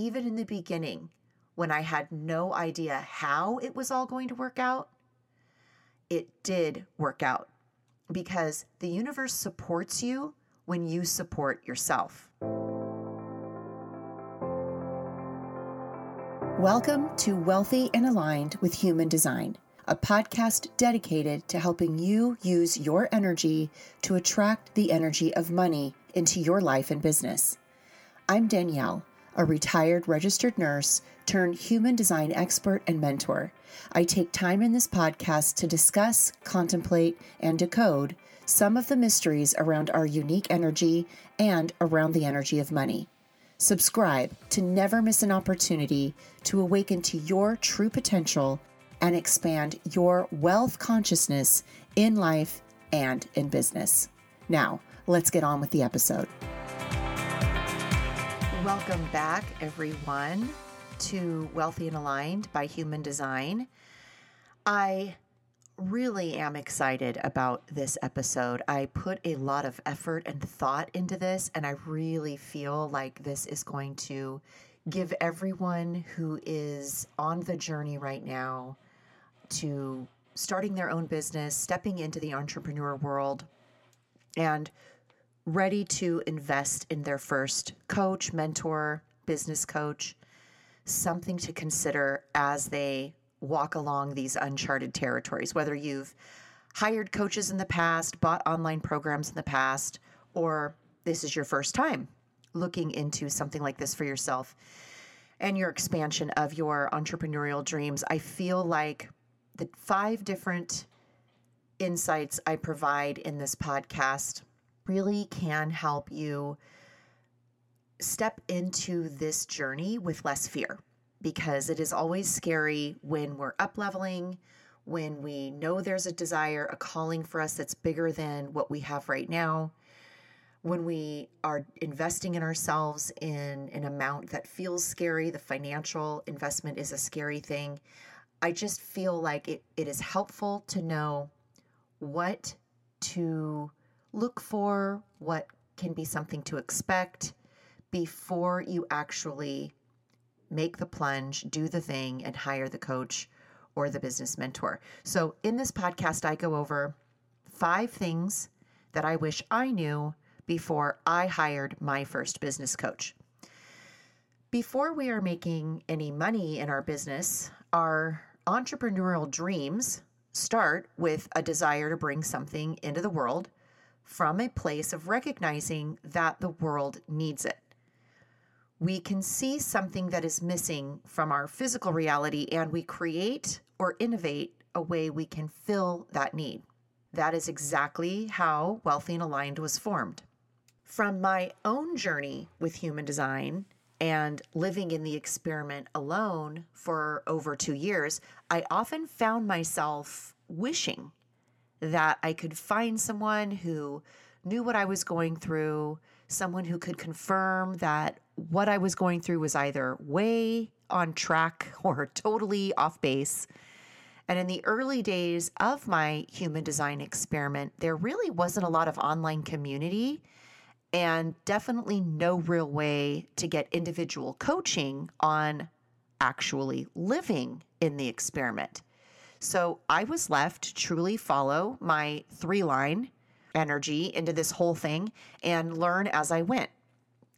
even in the beginning, when I had no idea how it was all going to work out, it did work out because the universe supports you when you support yourself. Welcome to Wealthy and Aligned with Human Design, a podcast dedicated to helping you use your energy to attract the energy of money into your life and business. I'm Danielle, a retired registered nurse turned human design expert and mentor. I take time in this podcast to discuss, contemplate, and decode some of the mysteries around our unique energy and around the energy of money. Subscribe to never miss an opportunity to awaken to your true potential and expand your wealth consciousness in life and in business. Now, let's get on with the episode. Welcome back, everyone, to Wealthy and Aligned by Human Design. I really am excited about this episode. I put a lot of effort and thought into this, and I really feel like this is going to give everyone who is on the journey right now to starting their own business, stepping into the entrepreneur world, and ready to invest in their first coach, mentor, business coach, something to consider as they walk along these uncharted territories, whether you've hired coaches in the past, bought online programs in the past, or this is your first time looking into something like this for yourself and your expansion of your entrepreneurial dreams. I feel like the five different insights I provide in this podcast really can help you step into this journey with less fear because it is always scary when we're up leveling, when we know there's a desire, a calling for us that's bigger than what we have right now, when we are investing in ourselves in an amount that feels scary, the financial investment is a scary thing. I just feel like it, it is helpful to know what to look for, what can be something to expect before you actually make the plunge, do the thing, and hire the coach or the business mentor. So, in this podcast, I go over five things that I wish I knew before I hired my first business coach. Before we are making any money in our business, our entrepreneurial dreams start with a desire to bring something into the world from a place of recognizing that the world needs it we can see something that is missing from our physical reality and we create or innovate a way we can fill that need. That is exactly how Wealthy and Aligned was formed. From my own journey with human design and living in the experiment alone for over two years, I often found myself wishing that I could find someone who knew what I was going through, someone who could confirm that what I was going through was either way on track or totally off base. And in the early days of my human design experiment, there really wasn't a lot of online community and definitely no real way to get individual coaching on actually living in the experiment. So I was left to truly follow my three line energy into this whole thing and learn as I went,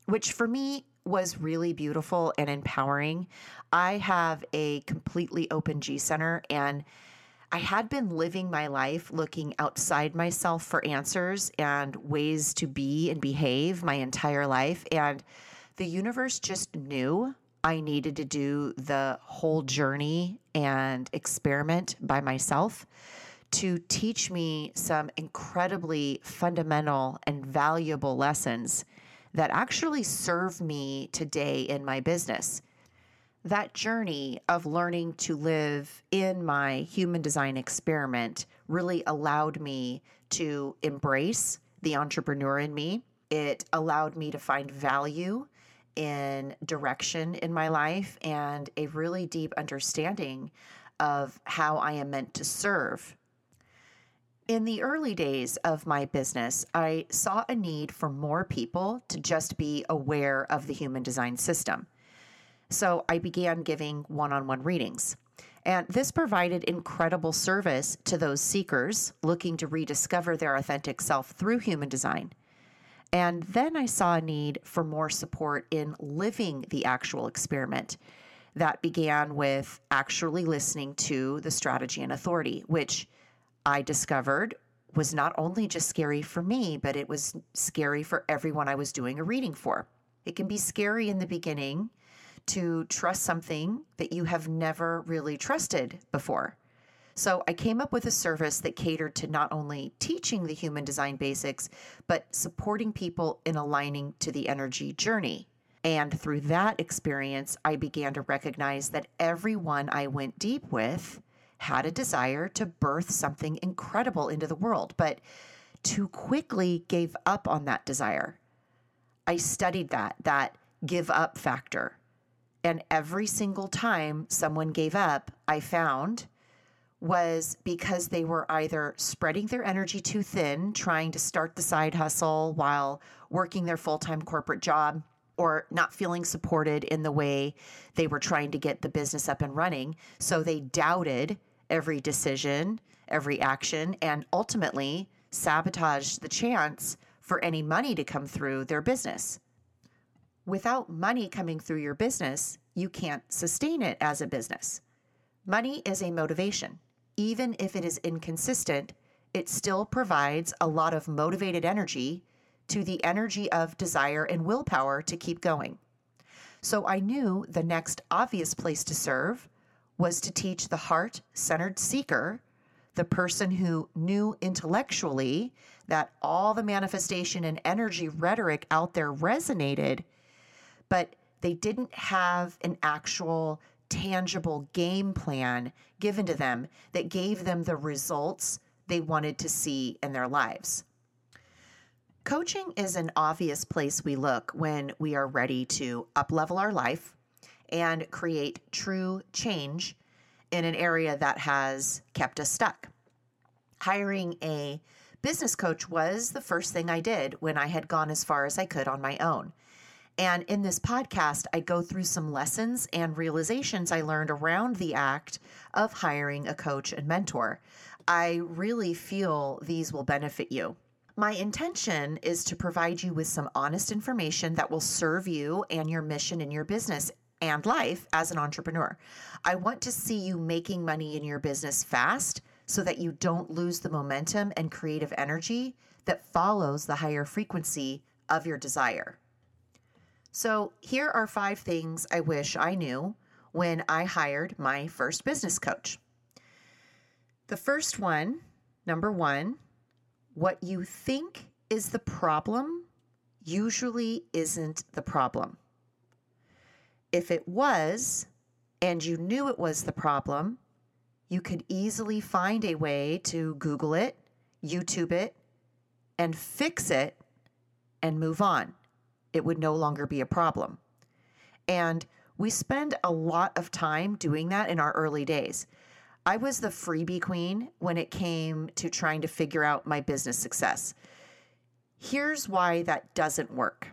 which for me was really beautiful and empowering. I have a completely open G center and I had been living my life looking outside myself for answers and ways to be and behave my entire life. And the universe just knew I needed to do the whole journey and experiment by myself to teach me some incredibly fundamental and valuable lessons that actually serve me today in my business. That journey of learning to live in my human design experiment really allowed me to embrace the entrepreneur in me. It allowed me to find value in direction in my life and a really deep understanding of how I am meant to serve in the early days of my business, I saw a need for more people to just be aware of the human design system. So I began giving one on one readings. And this provided incredible service to those seekers looking to rediscover their authentic self through human design. And then I saw a need for more support in living the actual experiment. That began with actually listening to the strategy and authority, which I discovered was not only just scary for me, but it was scary for everyone I was doing a reading for. It can be scary in the beginning to trust something that you have never really trusted before. So I came up with a service that catered to not only teaching the human design basics, but supporting people in aligning to the energy journey. And through that experience, I began to recognize that everyone I went deep with had a desire to birth something incredible into the world, but too quickly gave up on that desire. I studied that, that give up factor. And every single time someone gave up, I found was because they were either spreading their energy too thin, trying to start the side hustle while working their full time corporate job, or not feeling supported in the way they were trying to get the business up and running. So they doubted every decision, every action, and ultimately sabotaged the chance for any money to come through their business. Without money coming through your business, you can't sustain it as a business. Money is a motivation. Even if it is inconsistent, it still provides a lot of motivated energy to the energy of desire and willpower to keep going. So I knew the next obvious place to serve was to teach the heart centered seeker, the person who knew intellectually that all the manifestation and energy rhetoric out there resonated but they didn't have an actual tangible game plan given to them that gave them the results they wanted to see in their lives. Coaching is an obvious place we look when we are ready to uplevel our life and create true change in an area that has kept us stuck. Hiring a business coach was the first thing I did when I had gone as far as I could on my own. And in this podcast, I go through some lessons and realizations I learned around the act of hiring a coach and mentor. I really feel these will benefit you. My intention is to provide you with some honest information that will serve you and your mission in your business and life as an entrepreneur. I want to see you making money in your business fast so that you don't lose the momentum and creative energy that follows the higher frequency of your desire. So, here are five things I wish I knew when I hired my first business coach. The first one, number one, what you think is the problem usually isn't the problem. If it was, and you knew it was the problem, you could easily find a way to Google it, YouTube it, and fix it and move on it would no longer be a problem. And we spend a lot of time doing that in our early days. I was the freebie queen when it came to trying to figure out my business success. Here's why that doesn't work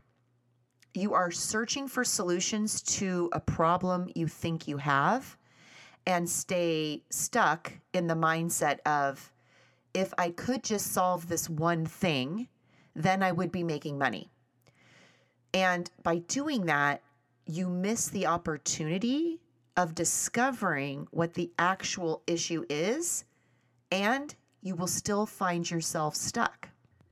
you are searching for solutions to a problem you think you have and stay stuck in the mindset of if I could just solve this one thing, then I would be making money. And by doing that, you miss the opportunity of discovering what the actual issue is, and you will still find yourself stuck.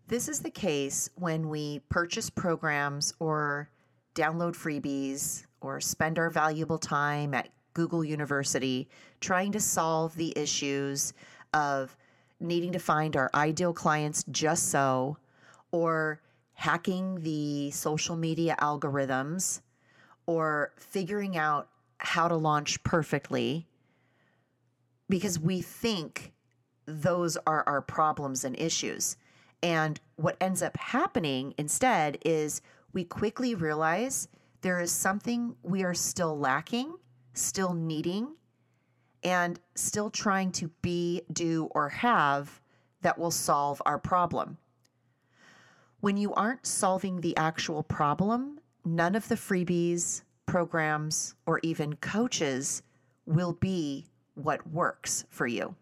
This is the case when we purchase programs or download freebies or spend our valuable time at Google University trying to solve the issues of needing to find our ideal clients just so, or hacking the social media algorithms or figuring out how to launch perfectly because we think those are our problems and issues. And what ends up happening instead is we quickly realize there is something we are still lacking, still needing, and still trying to be, do, or have that will solve our problem. When you aren't solving the actual problem, none of the freebies, programs, or even coaches will be what works for you.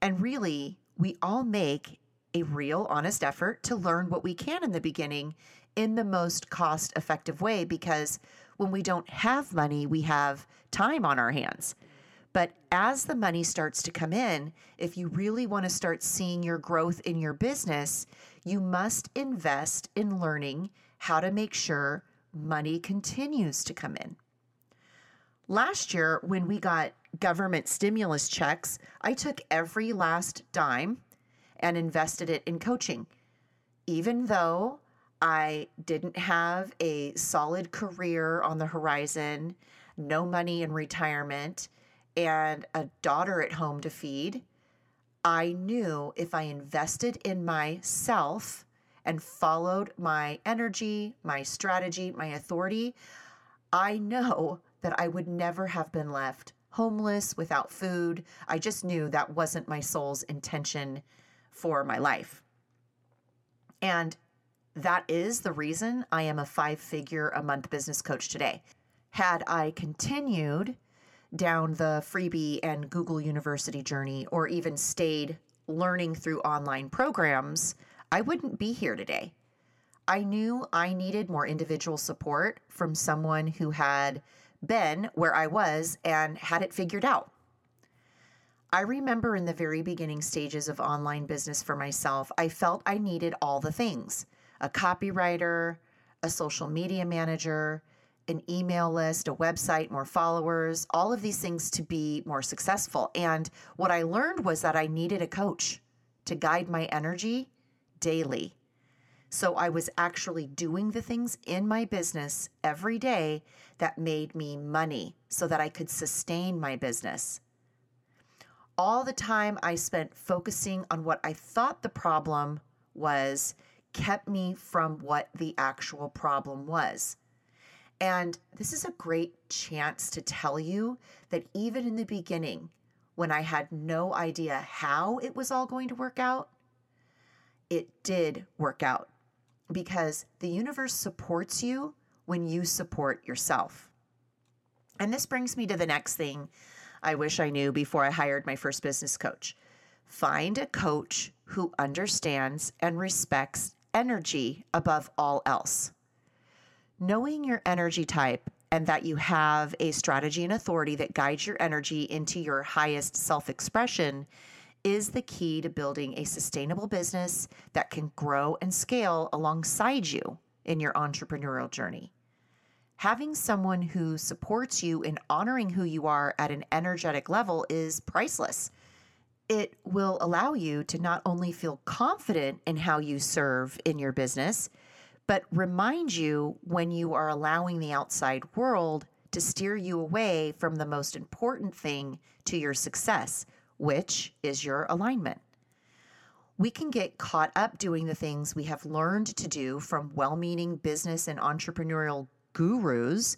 And really, we all make a real honest effort to learn what we can in the beginning in the most cost effective way because when we don't have money, we have time on our hands. But as the money starts to come in, if you really want to start seeing your growth in your business, you must invest in learning how to make sure money continues to come in. Last year, when we got government stimulus checks, I took every last dime and invested it in coaching. Even though I didn't have a solid career on the horizon, no money in retirement, and a daughter at home to feed, I knew if I invested in myself and followed my energy, my strategy, my authority, I know that I would never have been left homeless without food. I just knew that wasn't my soul's intention for my life. And that is the reason I am a five figure a month business coach today. Had I continued down the freebie and Google University journey, or even stayed learning through online programs, I wouldn't be here today. I knew I needed more individual support from someone who had been where I was and had it figured out. I remember in the very beginning stages of online business for myself, I felt I needed all the things a copywriter, a social media manager, an email list, a website, more followers, all of these things to be more successful. And what I learned was that I needed a coach to guide my energy daily. So I was actually doing the things in my business every day that made me money so that I could sustain my business. All the time I spent focusing on what I thought the problem was kept me from what the actual problem was. And this is a great chance to tell you that even in the beginning, when I had no idea how it was all going to work out, it did work out because the universe supports you when you support yourself. And this brings me to the next thing I wish I knew before I hired my first business coach. Find a coach who understands and respects energy above all else. Knowing your energy type and that you have a strategy and authority that guides your energy into your highest self expression is the key to building a sustainable business that can grow and scale alongside you in your entrepreneurial journey. Having someone who supports you in honoring who you are at an energetic level is priceless it will allow you to not only feel confident in how you serve in your business, but remind you when you are allowing the outside world to steer you away from the most important thing to your success, which is your alignment. We can get caught up doing the things we have learned to do from well meaning business and entrepreneurial gurus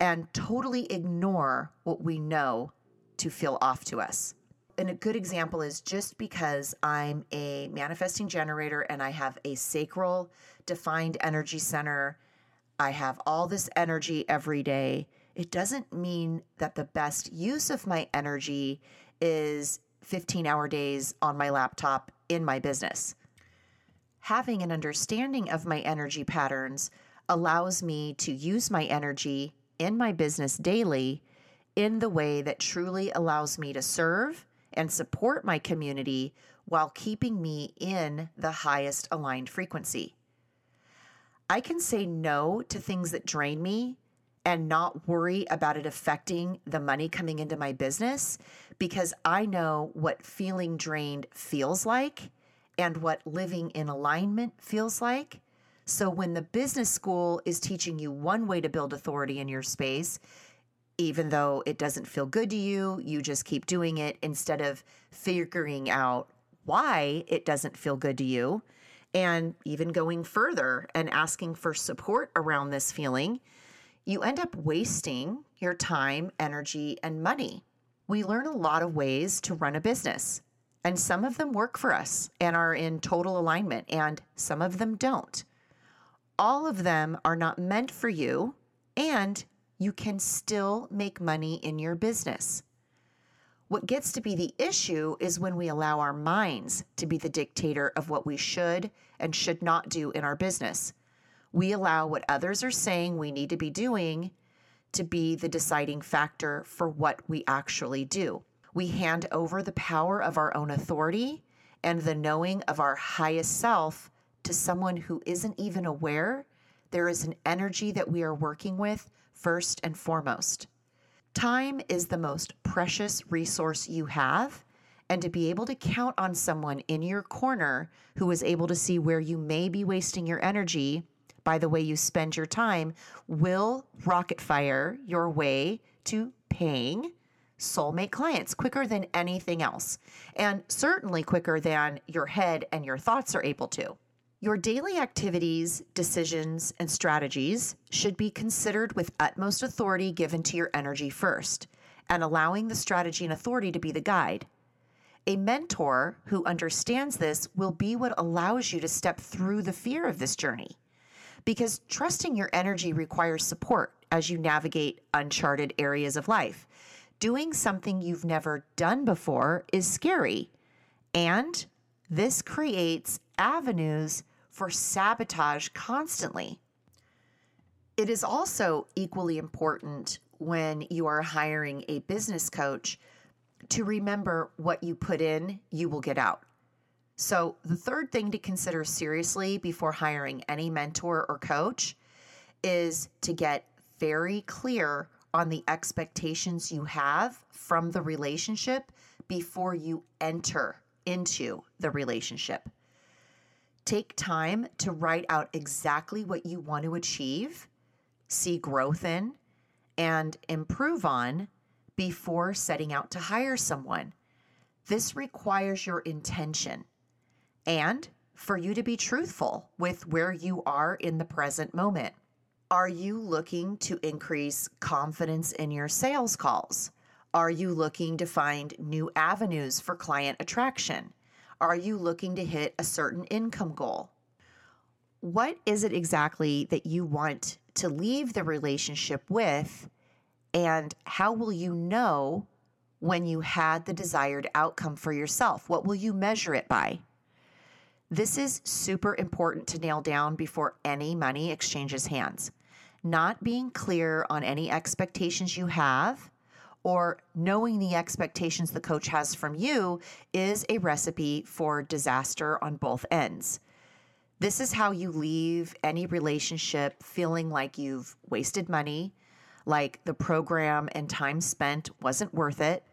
and totally ignore what we know to feel off to us and a good example is just because I'm a manifesting generator and I have a sacral defined energy center, I have all this energy every day. It doesn't mean that the best use of my energy is 15 hour days on my laptop in my business. Having an understanding of my energy patterns allows me to use my energy in my business daily in the way that truly allows me to serve and support my community while keeping me in the highest aligned frequency. I can say no to things that drain me and not worry about it affecting the money coming into my business because I know what feeling drained feels like and what living in alignment feels like. So when the business school is teaching you one way to build authority in your space, even though it doesn't feel good to you, you just keep doing it instead of figuring out why it doesn't feel good to you and even going further and asking for support around this feeling, you end up wasting your time, energy, and money. We learn a lot of ways to run a business, and some of them work for us and are in total alignment, and some of them don't. All of them are not meant for you and you can still make money in your business. What gets to be the issue is when we allow our minds to be the dictator of what we should and should not do in our business. We allow what others are saying we need to be doing to be the deciding factor for what we actually do. We hand over the power of our own authority and the knowing of our highest self to someone who isn't even aware there is an energy that we are working with first and foremost. Time is the most precious resource you have, and to be able to count on someone in your corner who is able to see where you may be wasting your energy by the way you spend your time will rocket fire your way to paying soulmate clients quicker than anything else, and certainly quicker than your head and your thoughts are able to. Your daily activities, decisions, and strategies should be considered with utmost authority given to your energy first, and allowing the strategy and authority to be the guide. A mentor who understands this will be what allows you to step through the fear of this journey. Because trusting your energy requires support as you navigate uncharted areas of life. Doing something you've never done before is scary, and this creates avenues for sabotage constantly. It is also equally important when you are hiring a business coach to remember what you put in, you will get out. So, the third thing to consider seriously before hiring any mentor or coach is to get very clear on the expectations you have from the relationship before you enter into the relationship. Take time to write out exactly what you want to achieve, see growth in, and improve on before setting out to hire someone. This requires your intention and for you to be truthful with where you are in the present moment. Are you looking to increase confidence in your sales calls? Are you looking to find new avenues for client attraction? Are you looking to hit a certain income goal? What is it exactly that you want to leave the relationship with? And how will you know when you had the desired outcome for yourself? What will you measure it by? This is super important to nail down before any money exchanges hands. Not being clear on any expectations you have or knowing the expectations the coach has from you is a recipe for disaster on both ends. This is how you leave any relationship feeling like you've wasted money, like the program and time spent wasn't worth it.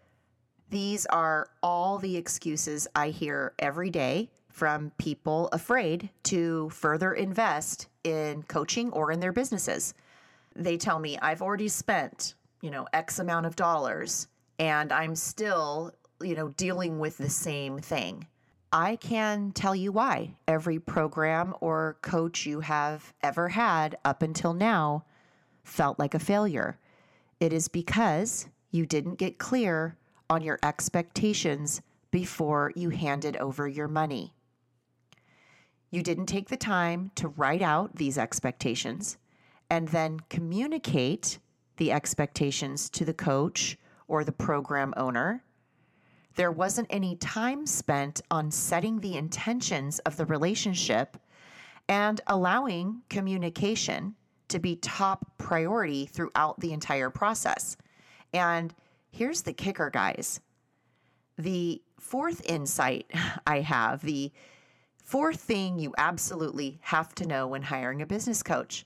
These are all the excuses I hear every day from people afraid to further invest in coaching or in their businesses. They tell me, I've already spent you know, X amount of dollars and I'm still, you know, dealing with the same thing. I can tell you why every program or coach you have ever had up until now felt like a failure. It is because you didn't get clear on your expectations before you handed over your money. You didn't take the time to write out these expectations and then communicate the expectations to the coach or the program owner. There wasn't any time spent on setting the intentions of the relationship and allowing communication to be top priority throughout the entire process. And here's the kicker, guys. The fourth insight I have, the fourth thing you absolutely have to know when hiring a business coach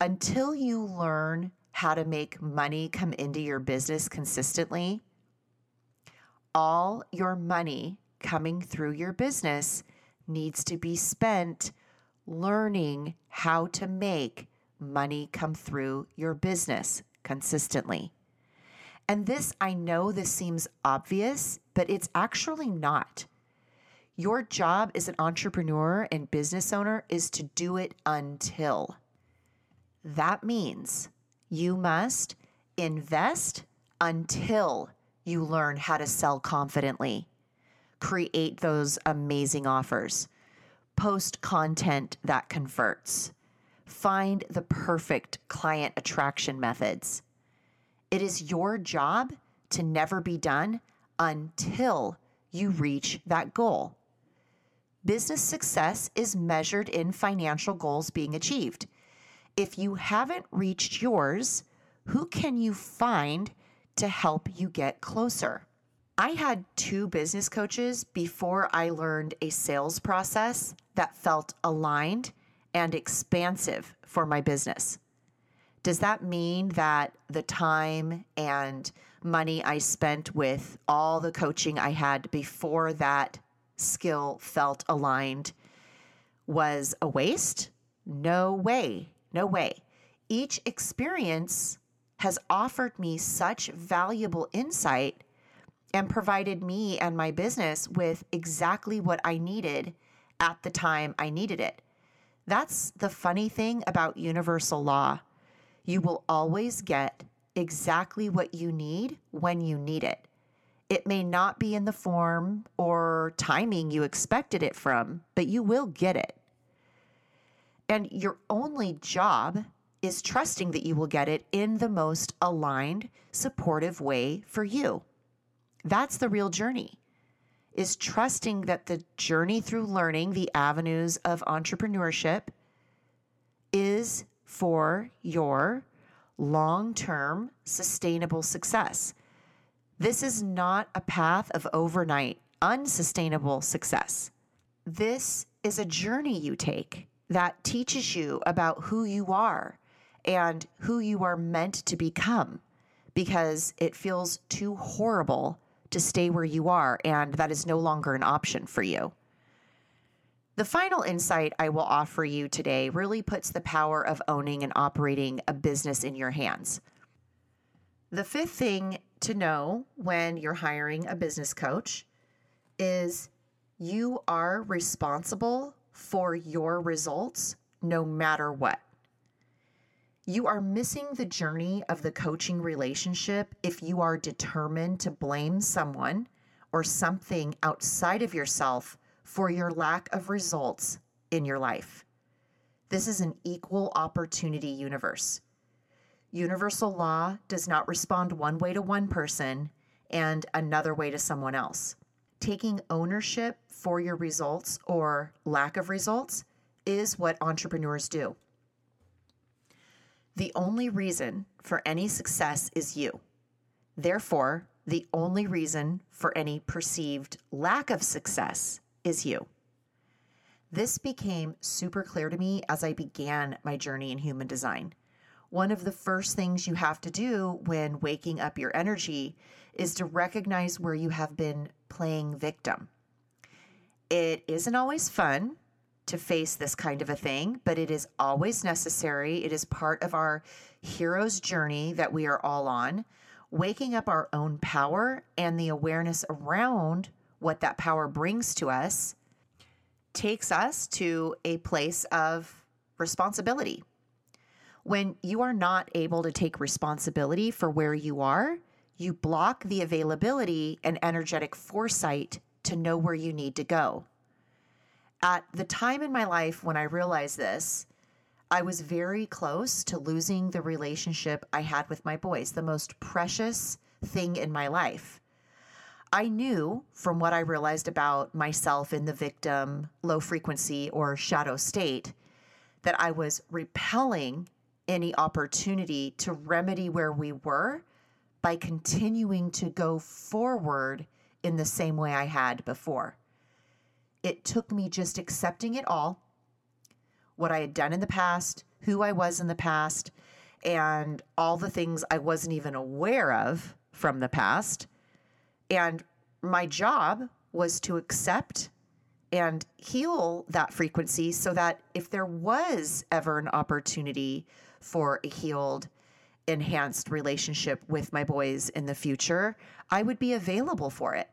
until you learn how to make money come into your business consistently, all your money coming through your business needs to be spent learning how to make money come through your business consistently. And this, I know this seems obvious, but it's actually not. Your job as an entrepreneur and business owner is to do it until. That means you must invest until you learn how to sell confidently, create those amazing offers, post content that converts, find the perfect client attraction methods. It is your job to never be done until you reach that goal. Business success is measured in financial goals being achieved. If you haven't reached yours, who can you find to help you get closer? I had two business coaches before I learned a sales process that felt aligned and expansive for my business. Does that mean that the time and money I spent with all the coaching I had before that skill felt aligned was a waste? No way. No way. Each experience has offered me such valuable insight and provided me and my business with exactly what I needed at the time I needed it. That's the funny thing about universal law. You will always get exactly what you need when you need it. It may not be in the form or timing you expected it from, but you will get it. And your only job is trusting that you will get it in the most aligned, supportive way for you. That's the real journey. Is trusting that the journey through learning the avenues of entrepreneurship is for your long term sustainable success. This is not a path of overnight unsustainable success. This is a journey you take that teaches you about who you are and who you are meant to become because it feels too horrible to stay where you are, and that is no longer an option for you. The final insight I will offer you today really puts the power of owning and operating a business in your hands. The fifth thing to know when you're hiring a business coach is you are responsible for your results no matter what. You are missing the journey of the coaching relationship if you are determined to blame someone or something outside of yourself for your lack of results in your life. This is an equal opportunity universe. Universal law does not respond one way to one person and another way to someone else. Taking ownership for your results or lack of results is what entrepreneurs do. The only reason for any success is you. Therefore, the only reason for any perceived lack of success is you. This became super clear to me as I began my journey in human design. One of the first things you have to do when waking up your energy is to recognize where you have been playing victim. It isn't always fun to face this kind of a thing, but it is always necessary. It is part of our hero's journey that we are all on, waking up our own power and the awareness around what that power brings to us takes us to a place of responsibility. When you are not able to take responsibility for where you are, you block the availability and energetic foresight to know where you need to go. At the time in my life when I realized this, I was very close to losing the relationship I had with my boys, the most precious thing in my life. I knew from what I realized about myself in the victim, low frequency, or shadow state that I was repelling any opportunity to remedy where we were by continuing to go forward in the same way I had before. It took me just accepting it all, what I had done in the past, who I was in the past, and all the things I wasn't even aware of from the past. And my job was to accept and heal that frequency so that if there was ever an opportunity for a healed, enhanced relationship with my boys in the future, I would be available for it.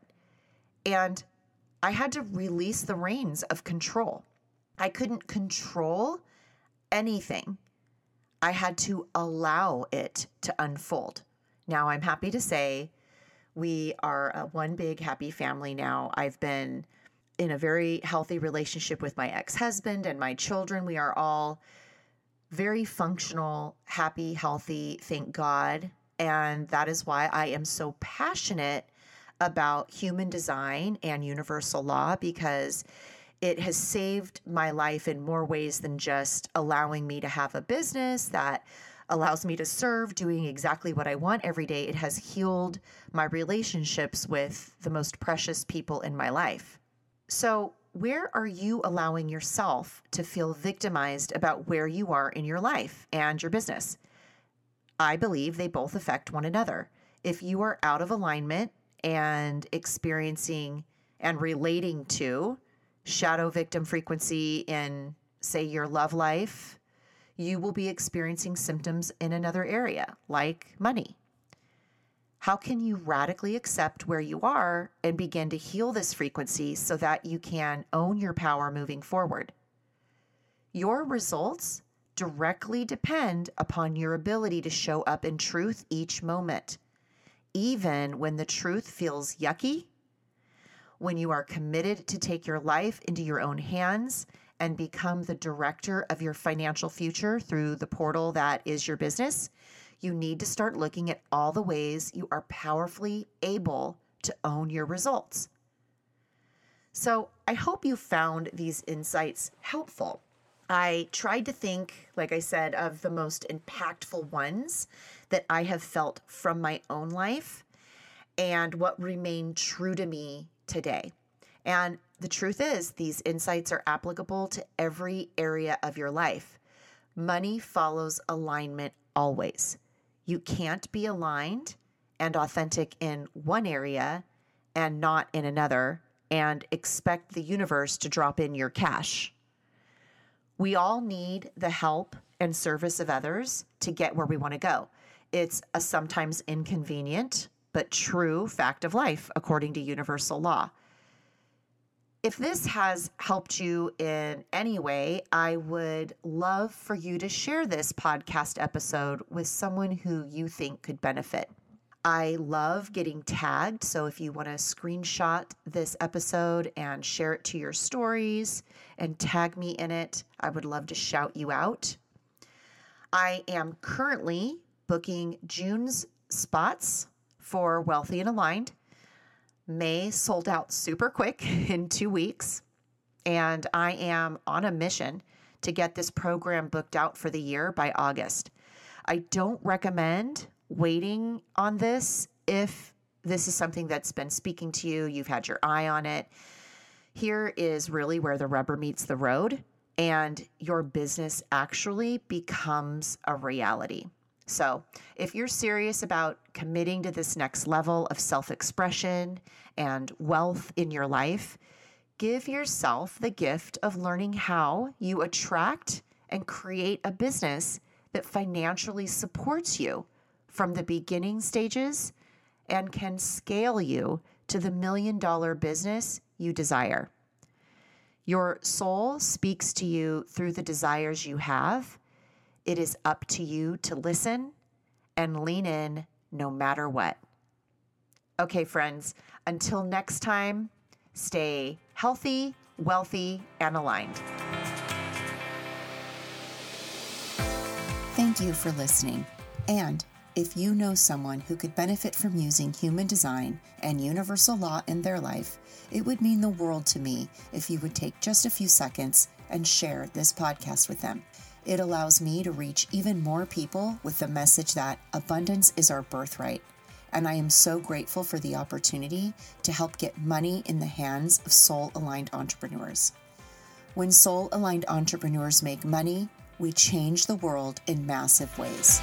And I had to release the reins of control. I couldn't control anything. I had to allow it to unfold. Now, I'm happy to say we are a one big happy family now. I've been in a very healthy relationship with my ex husband and my children. We are all very functional, happy, healthy, thank God. And that is why I am so passionate about human design and universal law because it has saved my life in more ways than just allowing me to have a business that allows me to serve doing exactly what I want every day. It has healed my relationships with the most precious people in my life. So, where are you allowing yourself to feel victimized about where you are in your life and your business? I believe they both affect one another. If you are out of alignment and experiencing and relating to shadow victim frequency in, say, your love life, you will be experiencing symptoms in another area, like money. How can you radically accept where you are and begin to heal this frequency so that you can own your power moving forward? Your results directly depend upon your ability to show up in truth each moment, even when the truth feels yucky, when you are committed to take your life into your own hands and become the director of your financial future through the portal that is your business, you need to start looking at all the ways you are powerfully able to own your results. So, I hope you found these insights helpful. I tried to think, like I said, of the most impactful ones that I have felt from my own life and what remained true to me today. And the truth is, these insights are applicable to every area of your life. Money follows alignment always. You can't be aligned and authentic in one area and not in another and expect the universe to drop in your cash. We all need the help and service of others to get where we want to go. It's a sometimes inconvenient but true fact of life according to universal law. If this has helped you in any way, I would love for you to share this podcast episode with someone who you think could benefit. I love getting tagged. So if you want to screenshot this episode and share it to your stories and tag me in it, I would love to shout you out. I am currently booking June's spots for Wealthy and Aligned. May sold out super quick in two weeks. And I am on a mission to get this program booked out for the year by August. I don't recommend waiting on this if this is something that's been speaking to you, you've had your eye on it. Here is really where the rubber meets the road and your business actually becomes a reality. So, if you're serious about committing to this next level of self expression and wealth in your life, give yourself the gift of learning how you attract and create a business that financially supports you from the beginning stages and can scale you to the million dollar business you desire. Your soul speaks to you through the desires you have it is up to you to listen and lean in no matter what. Okay, friends, until next time, stay healthy, wealthy, and aligned. Thank you for listening. And if you know someone who could benefit from using human design and universal law in their life, it would mean the world to me if you would take just a few seconds and share this podcast with them. It allows me to reach even more people with the message that abundance is our birthright. And I am so grateful for the opportunity to help get money in the hands of soul aligned entrepreneurs. When soul aligned entrepreneurs make money, we change the world in massive ways.